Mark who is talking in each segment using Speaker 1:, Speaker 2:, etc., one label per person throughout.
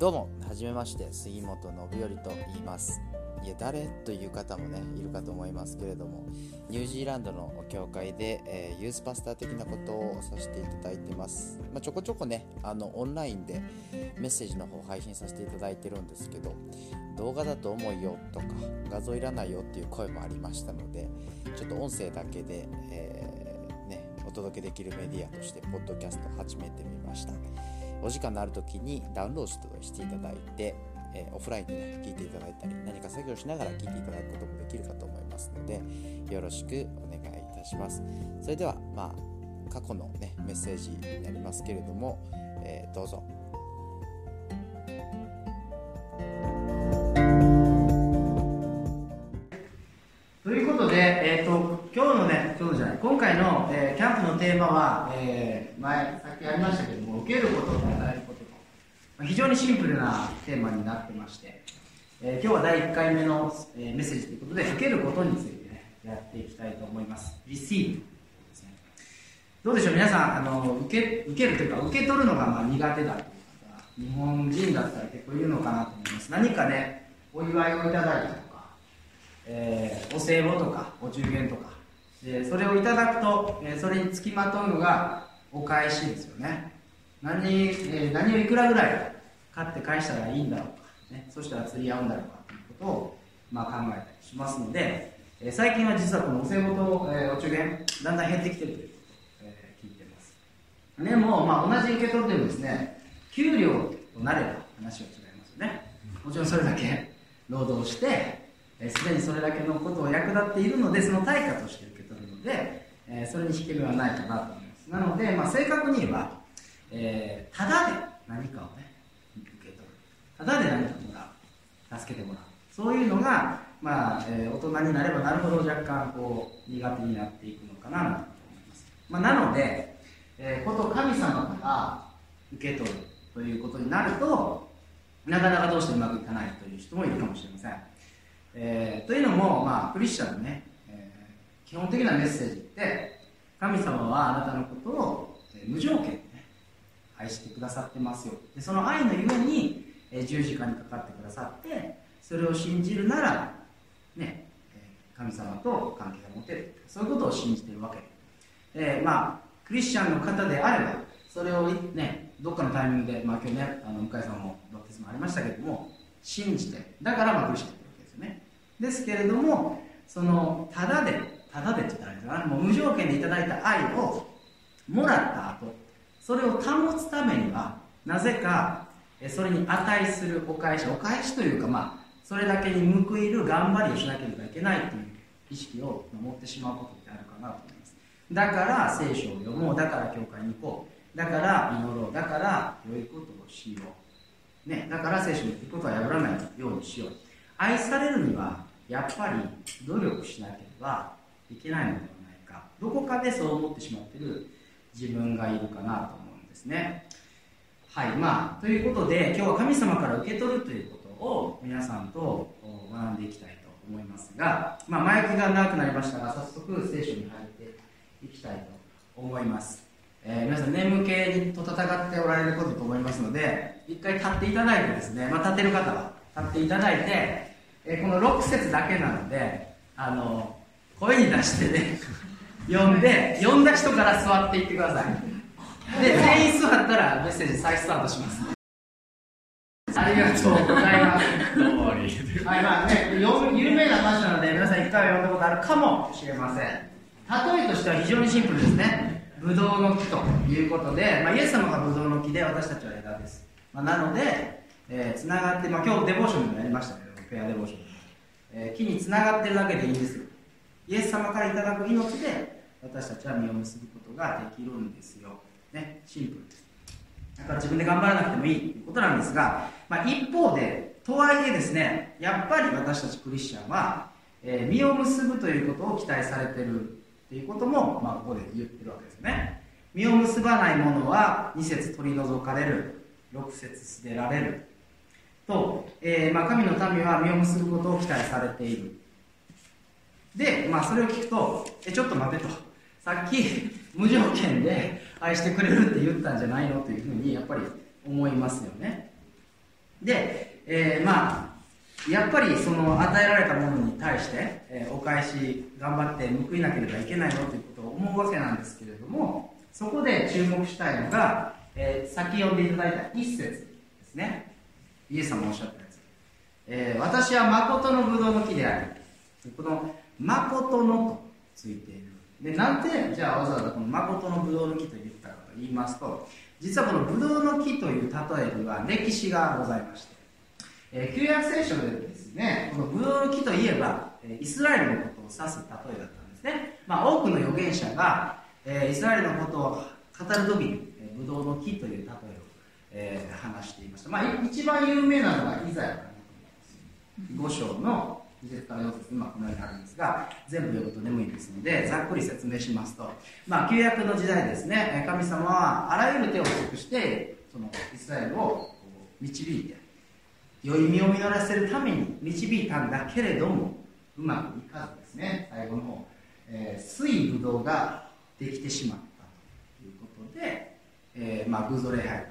Speaker 1: どうもはじめまして杉本信頼と言います。いや誰という方もねいるかと思いますけれどもニュージーランドの教会で、えー、ユースパスター的なことをさせていただいてます、まあ、ちょこちょこねあのオンラインでメッセージの方配信させていただいてるんですけど動画だと重いよとか画像いらないよっていう声もありましたのでちょっと音声だけで、えー、ね、お届けできるメディアとしてポッドキャスト始めてみました。お時間のある時にダウンロードしていただいてえー、オフラインでね、聞いていただいたり、何か作業しながら聞いていただくこともできるかと思いますので、よろしくお願いいたします。それでは、まあ、過去のね、メッセージになりますけれども、えー、どうぞ。
Speaker 2: ということで、えーと、今日のね、今日じゃない、今回の、えー、キャンプのテーマは、えー、前、さっきやりましたけども、受けることと与えること。非常にシンプルなテーマになってまして、えー、今日は第1回目の、えー、メッセージということで、受けることについてね、やっていきたいと思います。receive ですね。どうでしょう、皆さん、あの受け受けるというか、受け取るのがまあ苦手だという方、日本人だったら結構いるのかなと思います。何かね、お祝いをいただいた、えー、お歳暮とか、お中元とか、でそれをいただくと、えー、それにつきまとうのがお返しですよね。何,、えー、何をいくらぐらい買って返したらいいんだろうか、ね、そしたら釣り合うんだろうかということを、まあ、考えたりしますので、えー、最近は実はこのお歳暮と、えー、お中元だんだん減ってきてるということを、え、聞いてます。でも、まあ、同じ受け取ってもですね給料となれば話は違いますよね。もちろんそれだけ労働してすで、にそれだけのことを役立っているのでその対価として受け取るので、え、それに引け目はないかなと思いますなので、まあ、正確に言えばえー、ただで何かをね、受け取る。ただで何かもらう。助けてもらう。そういうのが、まあ、えー、大人になればなるほど若干こう、苦手になっていくのかなと思います。まあ、なので、えー、こと神様から受け取るということになると、なかなかどうしてうまくいかないという人もいるかもしれません。えー、というのも、まあ、クリスチャンのね、えー、基本的なメッセージって、神様はあなたのことを、えー、無条件で、ね愛してくださってますよ。でその愛のゆえに、え十字架にかかってくださってそれを信じるならね神様と関係が持てる。そういうことを信じているわけ。で、えー、まあクリスチャンの方であればそれをねどっかのタイミングで、まあ、今日ねあの向井さんもバプテスマありましたけども信じて。だからまあクリスチャン。ですけれどもそのただでただでって言ったらいいもう無条件でいただいた愛をもらった後それを保つためにはなぜかそれに値するお返しお返しというかまあそれだけに報いる頑張りをしなければいけないという意識を持ってしまうことってあるかなと思います。だから聖書を読もうだから教会に行こうだから祈ろうだから良いことをしよう、ね、だから聖書に行くことは破らないようにしよう。愛されるにはやっぱり努力しなければいけないのではないか。どこかでそう思ってしまってる自分がいるかなと思うんですね。はいまあということで今日は神様から受け取るということを皆さんと学んでいきたいと思いますが、まあ、前置きが長くなりましたが早速聖書に入っていきたいと思います、えー、皆さん眠気と戦っておられることと思いますので一回立っていただいてですね、まあ、立てる方は立っていただいて、えー、この6節だけなのであの声に出してね 呼んで呼んだ人から座っていってください。で全員座ったらメッセージ再スタートします。ありがとうございます。どうもはいまあね有名な場所なので皆さん一回は読んだことあるかもしれません。例えとしては非常にシンプルですね。ブドウの木ということで、まあ、イエス様がブドウの木で私たちは枝です、まあ、なので、えー、つながって、まあ、今日デボーションでもやりましたけどペアデボーション、えー、木につながってるだけでいいんですよイエス様からいただく命で私たちは実を結ぶことができるんですよ。ね、シンプルです。だから自分で頑張らなくてもいいということなんですが、まあ、一方で、とはいえですね、やっぱり私たちクリスチャンは、えー、実を結ぶということを期待されてるっていうことも、まあ、ここで言ってるわけですね。実を結ばないものは2節取り除かれる、6節捨てられる。と、えーまあ、神の民は実を結ぶことを期待されている。で、まあ、それを聞くと、え、ちょっと待てと。さっき無条件で愛してくれるって言ったんじゃないのというふうにやっぱり思いますよねで、えー、まあやっぱりその与えられたものに対して、えー、お返し頑張って報いなければいけないのということを思うわけなんですけれどもそこで注目したいのが、えー、先読んでいただいた一節ですねイエス様おっしゃったやつ、えー、私は誠のブドウの木でありこの誠のとついている。でなんでじゃあわざわざこの誠のブドウの木と言ったかと言いますと実はこのブドウの木という例えには歴史がございまして、えー、旧約聖書でですねこのブドウの木といえばイスラエルのことを指す例えだったんですね、まあ、多くの預言者が、えー、イスラエルのことを語る時に、えー、ブドウの木という例え、ー、話していました、まあ、一番有名なのがイザヤかなと思います5章の2節から4節今このようにあるんですが全部読むと眠いですのでざっくり説明しますと、まあ、旧約の時代ですね神様はあらゆる手を尽くしてそのイスラエルを導いて良い実を実らせるために導いたんだけれどもうまくいかずですね。最後の方、えー、水ぶどうができてしまったということで、えー、まあ偶像礼拝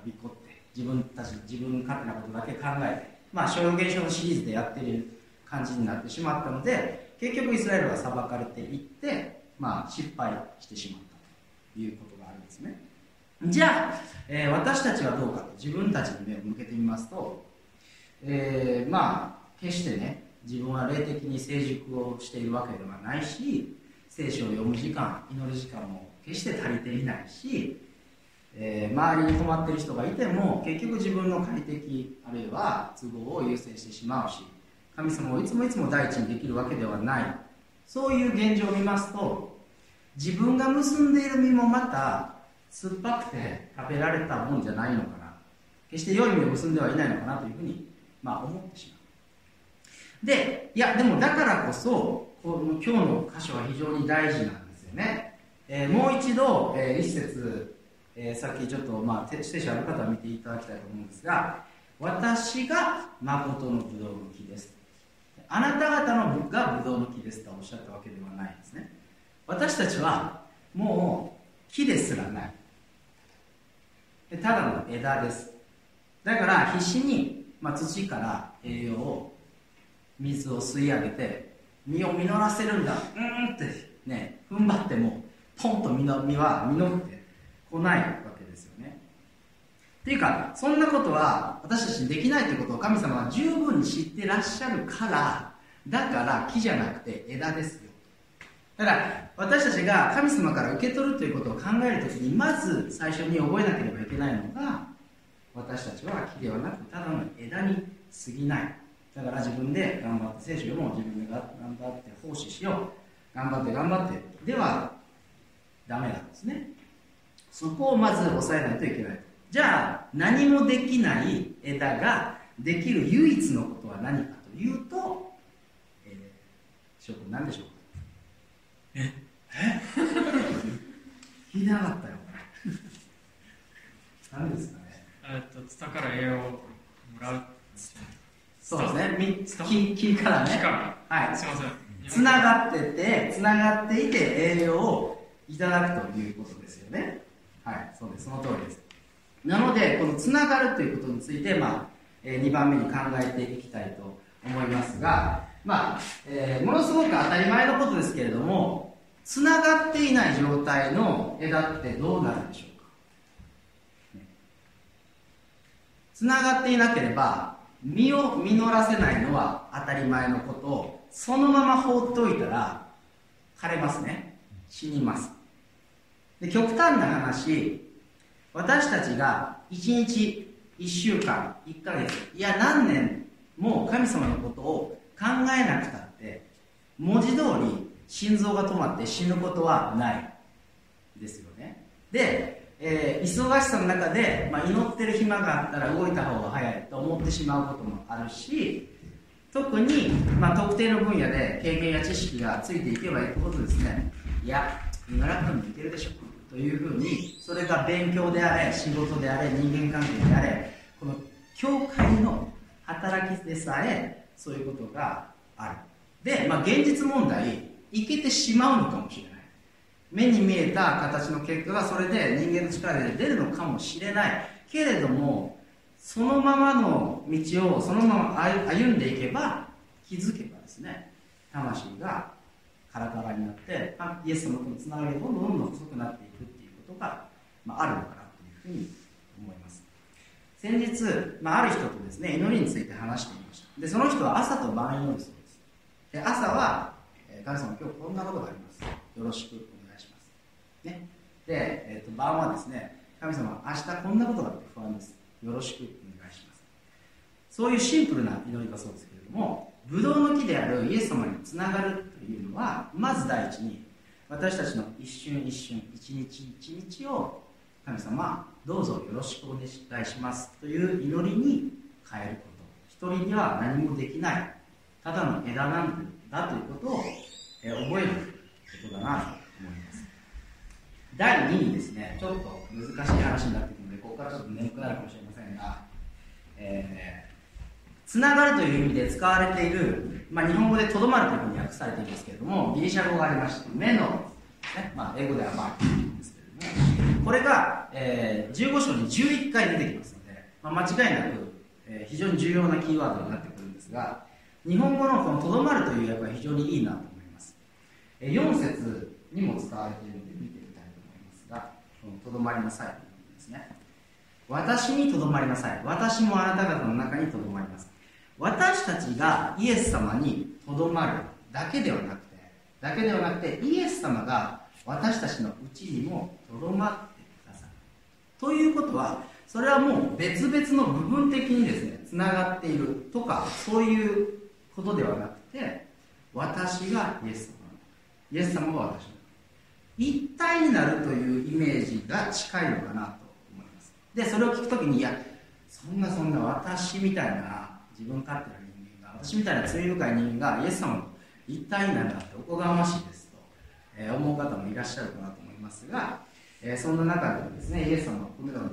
Speaker 2: はびこって自分たち自分勝手なことだけ考えてまあ、商用現象のシリーズでやってる感じになってしまったので結局イスラエルは裁かれていって、まあ、失敗してしまったということがあるんですね。じゃあ、えー、私たちはどうかと自分たちに目を向けてみますと、えー、まあ決してね自分は霊的に成熟をしているわけではないし聖書を読む時間祈る時間も決して足りていないし、えー、周りに困ってる人がいても結局自分の快適あるいは都合を優先してしまうし神様をいつもいつも第一にできるわけではない。そういう現状を見ますと自分が結んでいる実もまた酸っぱくて食べられたもんじゃないのかな。決して良い実を結んではいないのかなというふうに、まあ、思ってしまう。でいやでもだからこそこの今日の箇所は非常に大事なんですよね、えー、もう一度、えー、一節、えー、さっきちょっと、まあ、聖書ある方は見ていただきたいと思うんですが私が誠のブドウの木です。あなた方のがブドウの木ですとおっしゃったわけではないんですね。私たちはもう木ですらない。ただの枝です。だから必死に、まあ、土から栄養を水を吸い上げて実を実らせるんだ。うんってね踏ん張ってもポンと実の実は実ってこないわけですよね。っていうかそんなことは私たちにできないということを神様は十分に知ってらっしゃるからだから木じゃなくて枝ですよ。ただ私たちが神様から受け取るということを考えるときにまず最初に覚えなければいけないのが私たちは木ではなくただの枝に過ぎない。だから自分で頑張って聖書読も自分で頑張って奉仕しよう。頑張って頑張って。ではダメなんですね。そこをまず抑えないといけない。じゃあ何もできない枝ができる唯一のことは何かというと翔くん何でしょうか？え？え？聞いてなかったよ。何ですかね？
Speaker 3: えっとツタから栄養をもらう
Speaker 2: そうですね。木木からね。
Speaker 3: 木から？
Speaker 2: はい。
Speaker 3: すいません。
Speaker 2: つながっててつながっていて栄養をいただくということですよねはいそうです。その通りです。なのでこのつながるということについて、まあえー、2番目に考えていきたいと思いますがまあ、えー、ものすごく当たり前のことですけれどもつながっていない状態の枝ってどうなるでしょうか？つながっていなければ実を実らせないのは当たり前のことをそのまま放っておいたら枯れますね。死にます。で極端な話私たちが1日1週間1ヶ月いや何年も神様のことを考えなくたって文字通り心臓が止まって死ぬことはない。ですよね。で、えー、忙しさの中で、まあ、祈ってる暇があったら動いた方が早いと思ってしまうこともあるし特に、まあ、特定の分野で経験や知識がついていけばいくほどですねいや今楽にいけるでしょ。というふうにそれが勉強であれ仕事であれ人間関係であれこの教会の働きでさえそういうことがある。で、まあ、現実問題いけてしまうのかもしれない。目に見えた形の結果がそれで人間の力で出るのかもしれない。けれどもそのままの道をそのまま歩んでいけば気づけばですね魂がカラカラになってイエス様とのつながりがどんどんどんどん細くなっていくっていうことが、まあ、あるのかなというふうに思います。先日、まあ、ある人とですね祈りについて話していました。でその人は朝と晩祈るそうです。で朝は、えー、神様今日こんなことがあります。よろしくお願いします。ね。で、えーと、晩はですね神様明日こんなことがあって不安です。よろしくお願いします。そういうシンプルな祈りだそうですけれどもブドウの木であるイエス様につながるというのはまず第一に私たちの一瞬一瞬一日一日を神様どうぞよろしくお願いしますという祈りに変えること一人には何もできない。ただの枝なんだということを、え覚えることだなと思います。第2にですねちょっと難しい話になってくるのでここからちょっと眠くなるかもしれませんが、えーつながるという意味で使われている、まあ、日本語でとどまるというふうに訳されているんですけれどもギリシャ語がありまして目の、ねまあ、英語ではマークんですけれども これが、えー、15章に11回出てきますので、まあ、間違いなく、えー、非常に重要なキーワードになってくるんですが日本語のこのとどまるという訳は非常にいいなと思います、えー、4節にも使われているので見てみたいと思いますがとどまりなさいというですね。私にとどまりなさい。私もあなた方の中にとどまります。私たちがイエス様にとどまるだけではなくてだけではなくてイエス様が私たちのうちにもとどまってくださるということはそれはもう別々の部分的にですねつながっているとかそういうことではなくて私がイエス様イエス様が私の一体になるというイメージが近いのかなと思います。でそれを聞くときにいやそんなそんな私みたいな自分勝手な人間が私みたいな罪深い人間がイエス様と一体になるなんておこがましいです、え、思う方もいらっしゃるかなと思いますが、え、そんな中でもですねイエス様はこのように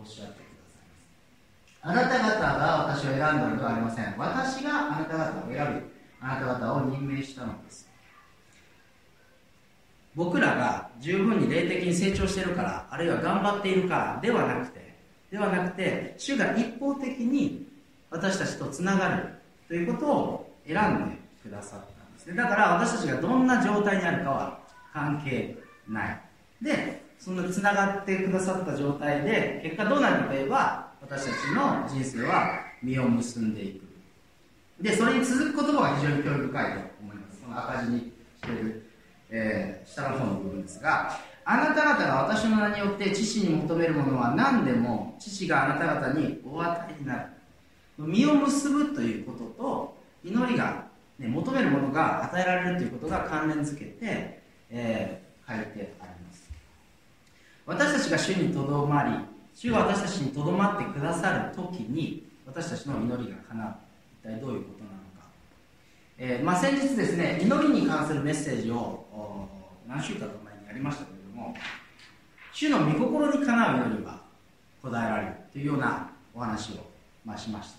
Speaker 2: おっしゃってくださいます。あなた方が私を選んだのではありません。私があなた方を選びあなた方を任命したのです。僕らが十分に霊的に成長してるからあるいは頑張っているからではなくてではなくて主が一方的に私たちとつながるということを選んでくださったんですね。だから私たちがどんな状態にあるかは関係ない。でそんなつながってくださった状態で結果どうなるかといえば私たちの人生は実を結んでいく。でそれに続く言葉が非常に興味深いと思います。この赤字にしてる、えー、下の方の部分ですがあなた方が私の名によって父に求めるものは何でも父があなた方にお与えになる。実を結ぶということと祈りが、ね、求めるものが与えられるということが関連づけて、えー、書いてあります。私たちが主にとどまり主が私たちにとどまってくださる時に私たちの祈りが叶う。一体どういうことなのか、えー、まあ、先日ですね祈りに関するメッセージを何週間か前にやりましたけれども主の御心にかなう祈りは答えられるというようなお話を、まあ、しました。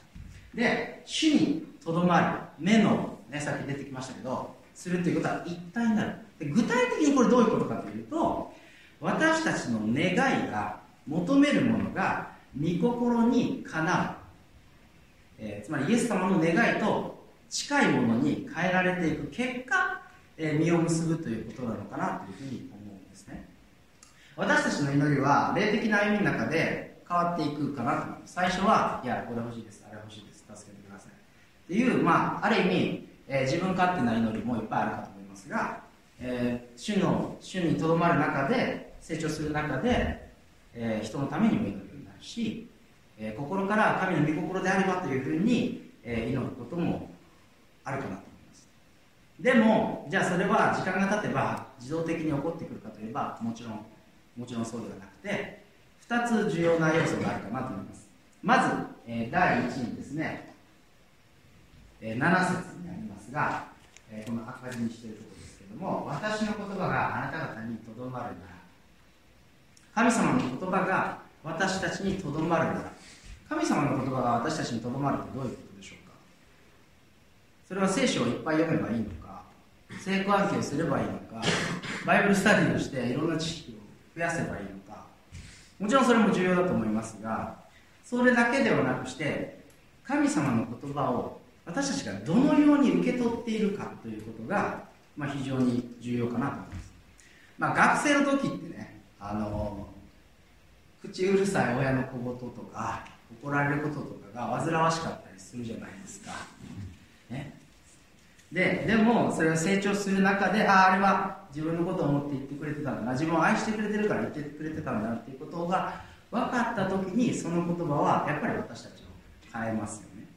Speaker 2: で主にとどまる目の、ね、さっき出てきましたけどするということは一体になる。具体的にこれどういうことかというと私たちの願いが求めるものが御心にかなう、えー、つまりイエス様の願いと近いものに変えられていく結果、えー、実を結ぶということなのかなというふうに思うんですね。私たちの祈りは霊的な歩みの中で変わっていくかなと思います。最初はいやこれ欲しいです。あれ欲しいです。助けてください。っていう、まあ、ある意味、えー、自分勝手な祈りもいっぱいあるかと思いますが、えー、主の主にとどまる中で成長する中で、えー、人のためにも祈るようになるし、えー、心から神の御心であればというふうに、えー、祈ることもあるかなと思います。でもじゃあそれは時間が経てば自動的に起こってくるかといえばもちろんもちろんそうではなくて2つ重要な要素があるかなと思います。まず、えー、第1にですねえー、7節にありますが、えー、この赤字にしているところ。れども私の言葉があなた方にとどまるなら神様の言葉が私たちにとどまるなら神様の言葉が私たちにとどまるってどういうことでしょうか？それは聖書をいっぱい読めばいいのか成功暗記をすればいいのかバイブルスタディをしていろんな知識を増やせばいいのかもちろんそれも重要だと思いますがそれだけではなくして神様の言葉を私たちがどのように受け取っているかということが、まあ、非常に重要かなと思います、まあ、学生の時ってねあの口うるさい親の小言とか怒られることとかが煩わしかったりするじゃないですか、ね、ででもそれを成長する中であああれは自分のことを思って言ってくれてたんだ。な自分を愛してくれてるから言ってくれてたんだなっていうことが分かった時にその言葉はやっぱり私たちを変えますよね。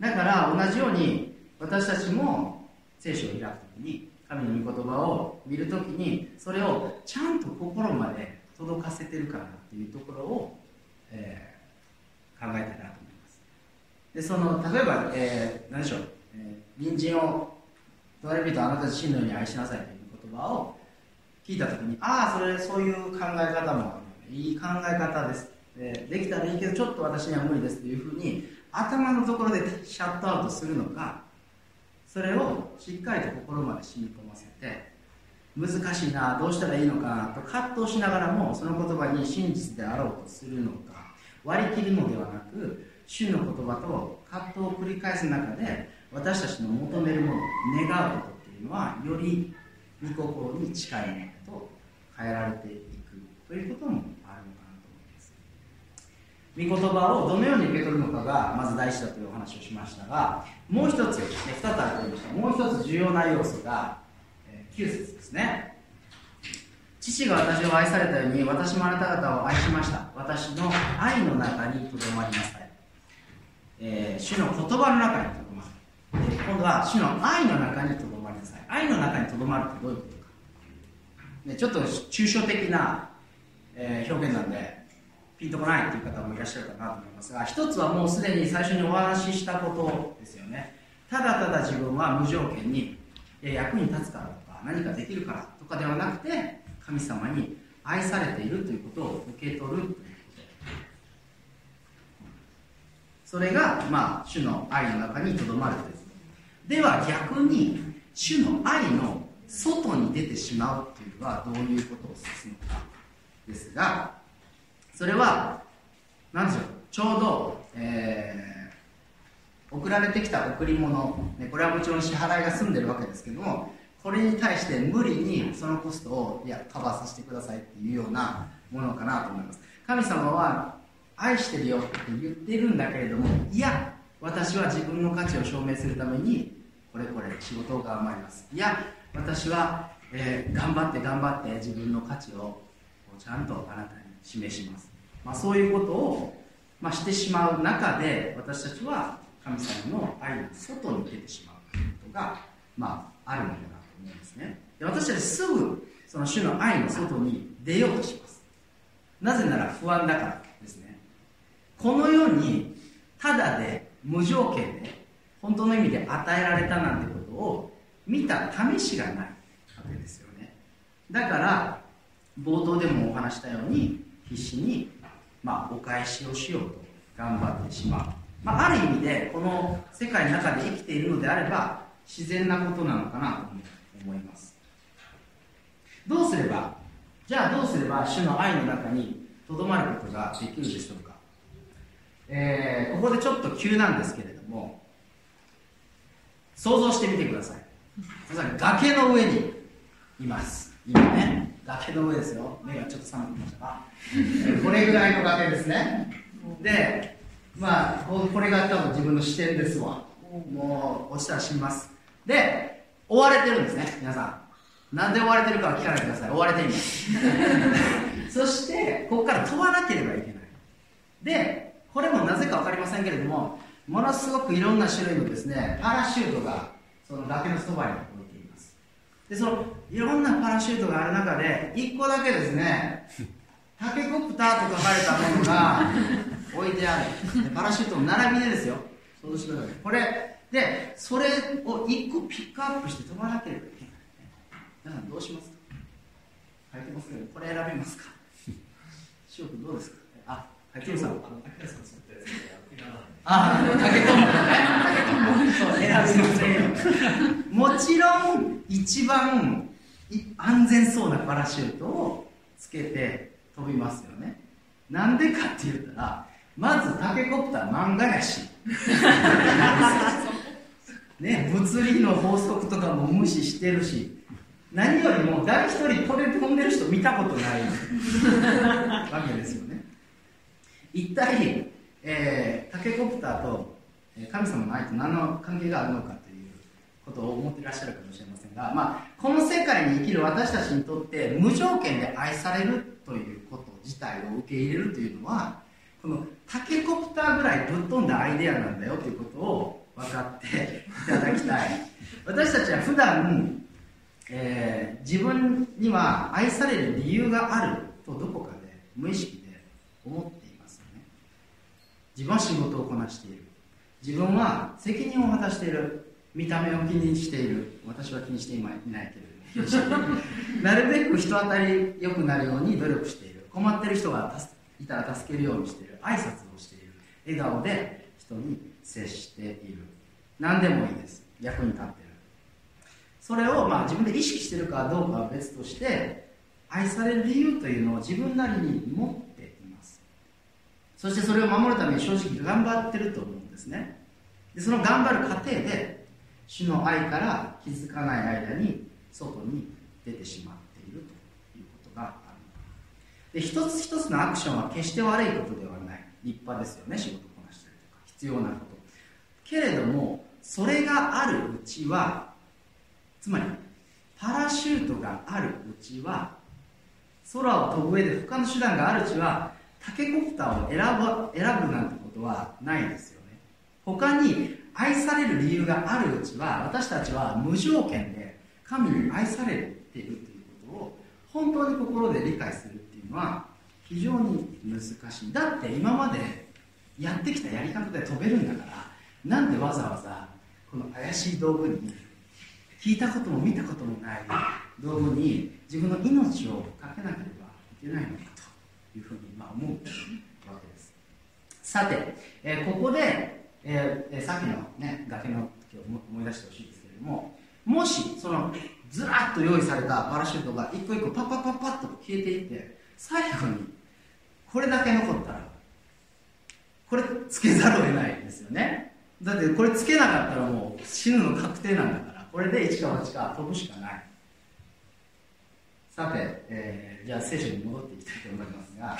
Speaker 2: だから同じように私たちも聖書を開く時に神の御言葉を見る時にそれをちゃんと心まで届かせてるかなっていうところを、えー、考えたいなと思います。でその例えば、えー、何でしょう、えー、隣人を隣人あなた自身のように愛しなさいという言葉を聞いた時にああそれそういう考え方もいい考え方です。でできたらいいけどちょっと私には無理ですというふうに頭のところでシャットアウトするのかそれをしっかりと心まで染み込ませて難しいなどうしたらいいのかなと葛藤しながらもその言葉に真実であろうとするのか割り切るのではなく主の言葉と葛藤を繰り返す中で私たちの求めるもの願うことっていうのはより御心に近いものと変えられていくということも御言葉をどのように受け取るのかがまず大事だというお話をしましたがもう一つ、ね、2つあると言いました。もう一つ重要な要素が、え、9節ですね。父が私を愛されたように私もあなた方を愛しました。私の愛の中にとどまりなさい、えー、主の言葉の中にとどまる、えー、今度は主の愛の中にとどまりなさい。愛の中にとどまるってどういうことか、ね、ちょっと抽象的な、え、表現なんでピンとこないという方もいらっしゃるかなと思いますが一つはもうすでに最初にお話ししたことですよね。ただただ自分は無条件に役に立つからとか何かできるからとかではなくて神様に愛されているということを受け取るということ。それが、まあ、主の愛の中にとどまるということ。では逆に主の愛の外に出てしまうというのはどういうことを指すのかですがそれは何でしょうちょうど、えー、送られてきた贈り物、ね、これはもちろん支払いが済んでるわけですけどもこれに対して無理にそのコストをいやカバーさせてくださいっていうようなものかなと思います。神様は愛してるよって言ってるんだけれどもいや私は自分の価値を証明するためにこれこれ仕事を頑張ります。いや私は、えー、頑張って頑張って自分の価値をちゃんとあなたに示します、まあ、そういうことを、まあ、してしまう中で私たちは神様の愛の外に出てしまうということが、まあ、あるのかなと思うんですね。で私たちすぐその主の愛の外に出ようとします。なぜなら不安だからですね。この世にただで無条件で本当の意味で与えられたなんてことを見た試しがないわけですよね。だから冒頭でもお話したように必死に、まあ、お返しをしようと頑張ってしまう、まあ、ある意味でこの世界の中で生きているのであれば自然なことなのかなと思います。どうすればじゃあどうすれば主の愛の中にとどまることができるでしょうか、えー、ここでちょっと急なんですけれども想像してみてください。崖の上にいます。今ね。崖の上ですよ。目がちょっと冷めてきました。がこれぐらいの崖ですね。でまあこれが多分自分の視点ですわ。もう落ちたら死にます。で追われてるんですね皆さん。なんで追われてるかは聞かないでください。追われています そしてここから飛ばなければいけない。でこれもなぜか分かりませんけれどもものすごくいろんな種類のですねパラシュートがその崖のそばにでそのいろんなパラシュートがある中で1個だけですねタケコプターと書かれたものが置いてある。パラシュートの並びでですよ。これ。でそれを1個ピックアップして飛ばなければいけない。皆さんどうしますか？書いてますけどこれ選びますか？翔くんどうですか？あ書いてますかああ、竹とんぼね。そう、選びませんよ。もちろん、一番安全そうなパラシュートをつけて飛びますよね。なんでかって言ったら、まずタケコプター漫画やし。ね物理の法則とかも無視してるし何よりも誰一人これ飛んでる人見たことない。わけですよね。一体、えー、タケコプターと神様の愛と何の関係があるのかということを思っていらっしゃるかもしれませんが、まあ、この世界に生きる私たちにとって無条件で愛されるということ自体を受け入れるというのはこのタケコプターぐらいぶっ飛んだアイデアなんだよということを分かって いただきたい。私たちは普段えー、自分には愛される理由があるとどこかで無意識で思っていますよね。自分は仕事をこなしている。自分は責任を果たしている。見た目を気にしている。私は気にしていないけれどなるべく人当たり良くなるように努力している。困ってる人がいたら助けるようにしている。挨拶をしている。笑顔で人に接している。何でもいいです。役に立ってる。それをまあ自分で意識してるかどうかは別として愛される理由というのを自分なりに持っています。そしてそれを守るために正直頑張ってると思うんですね。でその頑張る過程で主の愛から気づかない間に外に出てしまっているということがある。で一つ一つのアクションは決して悪いことではない。立派ですよね仕事こなしたりとか必要なことけれどもそれがあるうちはつまりパラシュートがあるうちは空を飛ぶ上で他の手段があるうちはタケコプターを選ぶ選ぶなんてことはないですよね。他に愛される理由があるうちは私たちは無条件で神に愛されているということを本当に心で理解するっていうのは非常に難しいだって今までやってきたやり方で飛べるんだからなんでわざわざこの怪しい道具に聞いたことも見たこともない道具に自分の命をかけなければいけないのかというふうにまあ思うわけですさて、えー、ここで、えー、さっきの、ね、崖の時を思い出してほしいですけれどももしそのずらっと用意されたパラシュートが一個一個パッパッパッパッと消えていって最後にこれだけ残ったらこれつけざるを得ないですよね。だってこれつけなかったらもう死ぬの確定なんだからこれで一か八か飛ぶしかない。さて、えー、じゃあ聖書に戻っていきたいと思いますが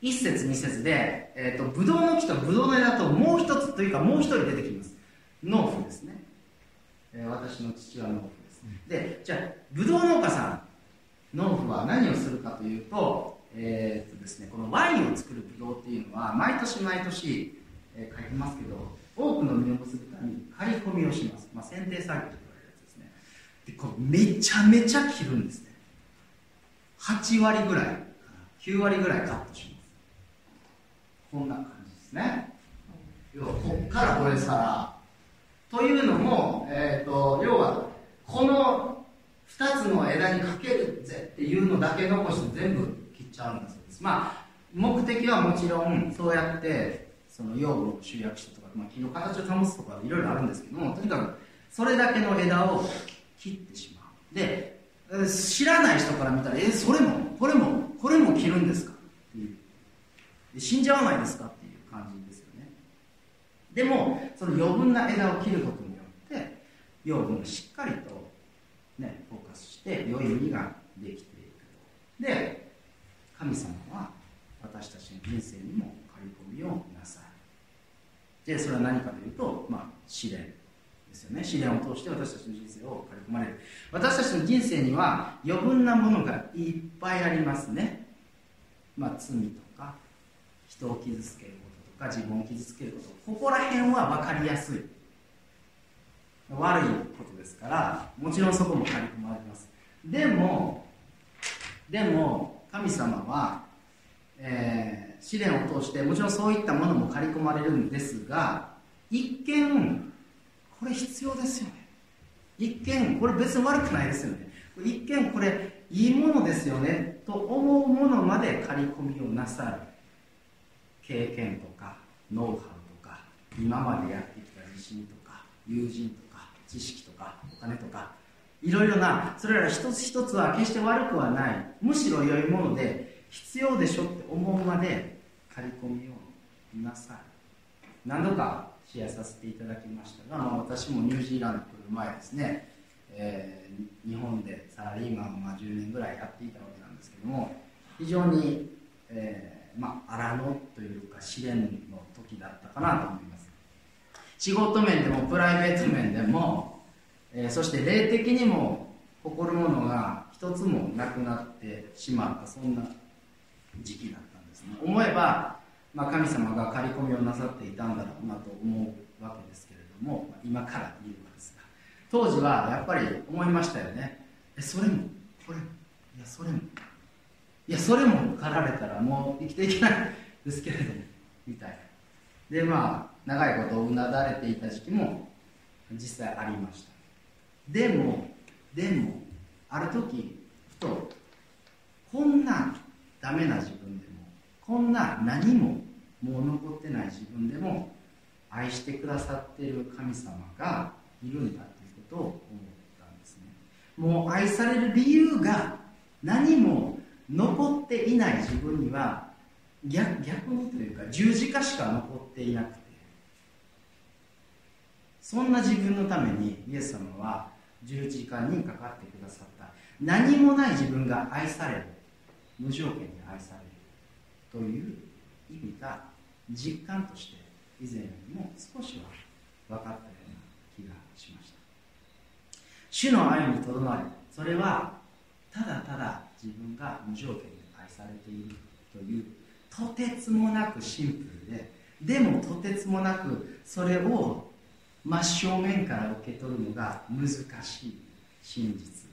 Speaker 2: 一節二節で、えーと、ブドウの木とブドウの枝ともう一つというかもう一人出てきます。農夫ですね、えー、私の父は農夫です。でじゃあブドウ農家さん農夫は何をするかというと,、えーとですね、このワインを作るブドウっていうのは毎年毎年、えー、書いてますけど多くの実を結ぶために刈り込みをします、まあ、剪定作業と言われるやつですね。でこれめちゃめちゃ切るんですね。8割ぐらい9割ぐらいカットしますこんな感じですね。要はこっからこれさら。というのも、えーと、要はこの2つの枝にかけるぜっていうのだけ残して全部切っちゃうんだそうです。まあ目的はもちろんそうやってその養分を集約してとかまあ、木の形を保つとかいろいろあるんですけどもとにかくそれだけの枝を切ってしまう。で知らない人から見たら「えそれもこれもこれも切るんですか?」死んじゃわないですかっていう感じですよね。でもその余分な枝を切ることによって養分がしっかりと、ね、フォーカスして良い実ができていくと。で神様は私たちの人生にも刈り込みをなさい。でそれは何かというと、まあ、試練ですよね。試練を通して私たちの人生を刈り込まれる。私たちの人生には余分なものがいっぱいありますね、まあ、罪と人を傷つけることとか自分を傷つけることここら辺は分かりやすい。悪いことですからもちろんそこも刈り込まれます。でもでも神様は、えー試練を通してもちろんそういったものも刈り込まれるんですが一見これ必要ですよね。一見これ別に悪くないですよね。一見これいいものですよね。と思うものまで刈り込みをなさる。経験とかノウハウとか今までやってきた自信とか友人とか知識とかお金とかいろいろなそれら一つ一つは決して悪くはないむしろ良いもので必要でしょって思うまで刈り込みをなさい。何度かシェアさせていただきましたが、ま、私もニュージーランド来る前ですね、えー、日本でサラリーマンを10年ぐらいやっていたわけなんですけども非常に、えー、まあ、荒野というか試練の時だったかなと思います。仕事面でもプライベート面でも、えー、そして霊的にも誇るものが一つもなくなってしまったそんな時期だったんですね。思えば、まあ、神様が刈り込みをなさっていたんだろうなと思うわけですけれども、まあ、今から言うのですが。当時はやっぱり思いましたよね。えそれもこれもいやそれも。いやそれも狩られたらもう生きていけないですけれども。みたいなでまあ長いことうなだれていた時期も実際ありました。でもでもある時ふとこんなダメな自分でもこんな何ももう残ってない自分でも愛してくださっている神様がいるんだということを思ったんですね。もう愛される理由が何も残っていない自分には逆逆にというか十字架しか残っていなくて。そんな自分のためにイエス様は十字架にかかってくださった。何もない自分が愛される。無条件に愛されるという意味が実感として以前よりも少しは分かったような気がしました。主の愛にとどまる。それはただただ自分が無条件で愛されているというとてつもなくシンプルででもとてつもなくそれを真正面から受け取るのが難しい真実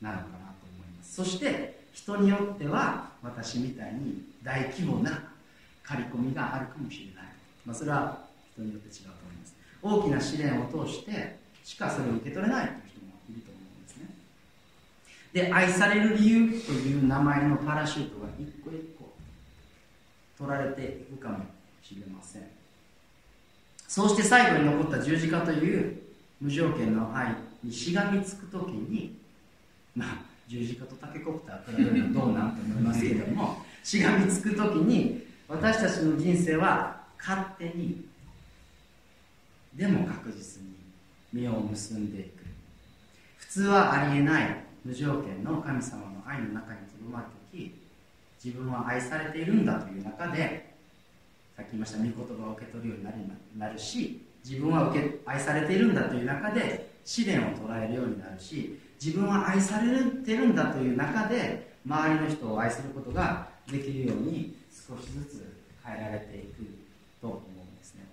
Speaker 2: なのかなと思います。そして人によっては私みたいに大規模な刈り込みがあるかもしれない、まあ、それは人によって違うと思います。大きな試練を通してしかそれを受け取れないい人もいると思うんですねで愛される理由という名前のパラシュートが一個一個取られていくかもしれません。そうして最後に残った十字架という無条件の愛にしがみつくときにまあ十字架とタケコプター比べるのどうなんと思いますけれどもしがみつくときに私たちの人生は勝手にでも確実に実を結んでいく。普通はありえない。無条件の神様の愛の中にとどまるとき自分は愛されているんだという中でさっき言いました御言葉を受け取るようになるなるし自分は受け愛されているんだという中で試練を捉えるようになるし自分は愛されてるんだという中で周りの人を愛することができるように少しずつ変えられていくと思うんですね。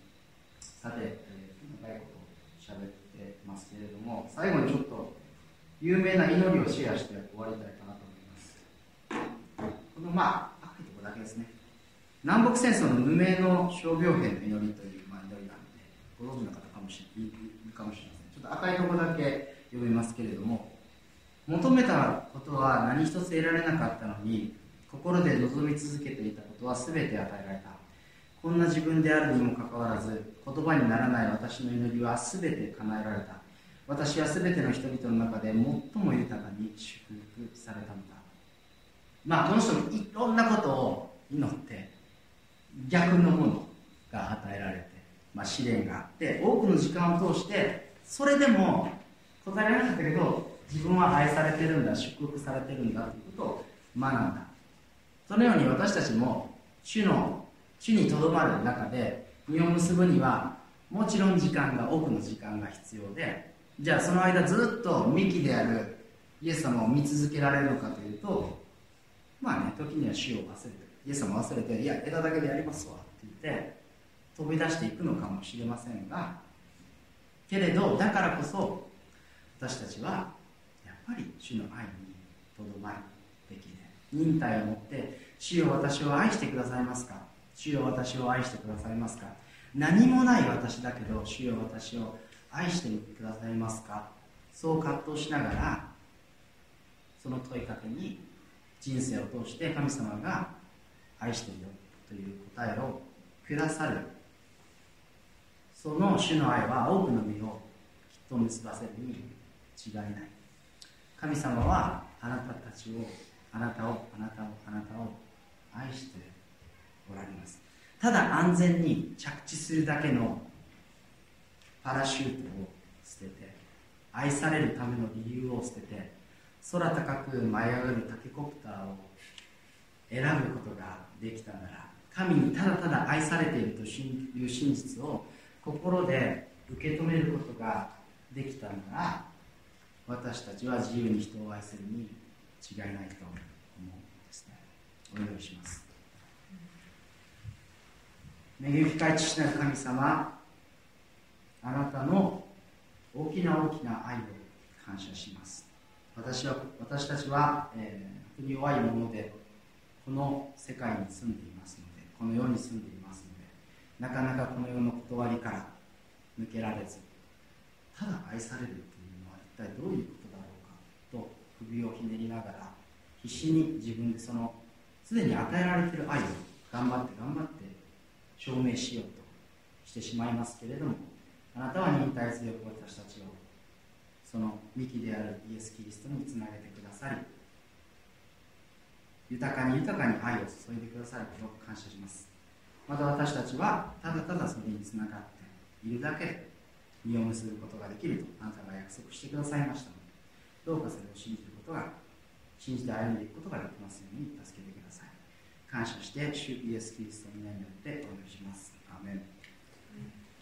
Speaker 2: さて、えー、長いこと喋ってますけれども最後にちょっと有名な祈りをシェアして終わりたいかなと思います。このまあ赤いところだけですね。南北戦争の無名の傷病兵の祈りという、まあ、祈りなのでご存知の方かもしれいかもしれません。ちょっと赤いところだけ読みますけれども求めたことは何一つ得られなかったのに心で望み続けていたことは全て与えられた。こんな自分であるにもかかわらず言葉にならない私の祈りは全て叶えられた。私は全ての人々の中で最も豊かに祝福されたのだ。まあこの人もいろんなことを祈って逆のものが与えられて、まあ、試練があって多くの時間を通してそれでも答えられなかったけど自分は愛されてるんだ祝福されてるんだということを学んだ。そのように私たちも主の主にとどまる中で実を結ぶにはもちろん時間が多くの時間が必要でじゃあその間ずっと幹であるイエス様を見続けられるのかというとまあね時には主を忘れてイエス様忘れていや枝だけでやりますわって言って飛び出していくのかもしれませんがけれどだからこそ私たちはやっぱり主の愛にとどまるべきで忍耐を持って主よ私を愛してくださいますか？主よ私を愛してくださいますか？何もない私だけど主よ私を愛してくださいますか？そう葛藤しながらその問いかけに人生を通して神様が愛してるよという答えをくださる。その主の愛は多くの実をきっと結ばせるに違いない。神様はあなたたちをあなたをあなたをあなたを愛しておられます。ただ安全に着地するだけのパラシュートを捨てて愛されるための理由を捨てて空高く舞い上がるタケコプターを選ぶことができたなら神にただただ愛されているという真実を心で受け止めることができたなら私たちは自由に人を愛するに違いないと思うんですね。お祈りします。恵み深い父なる神様あなたの大きな大きな愛を感謝します。私は私たちは、えー、本当に弱いものでこの世界に住んでいますのでこの世に住んでいますのでなかなかこの世の断りから抜けられずただ愛されるというのは一体どういうことだろうかと首をひねりながら必死に自分でそのすでに与えられている愛を頑張って頑張って証明しようとしてしまいますけれどもあなたは忍耐強く私たちをその幹であるイエス・キリストにつなげてくださり豊かに豊かに愛を注いでくださることを感謝します。また私たちはただただそれにつながっているだけで実を結ぶことができるとあなたが約束してくださいましたのでどうかそれを信じることが信じて歩んでいくことができますように助けてください。感謝して主イエス・キリストの皆によってお願いします。アメン。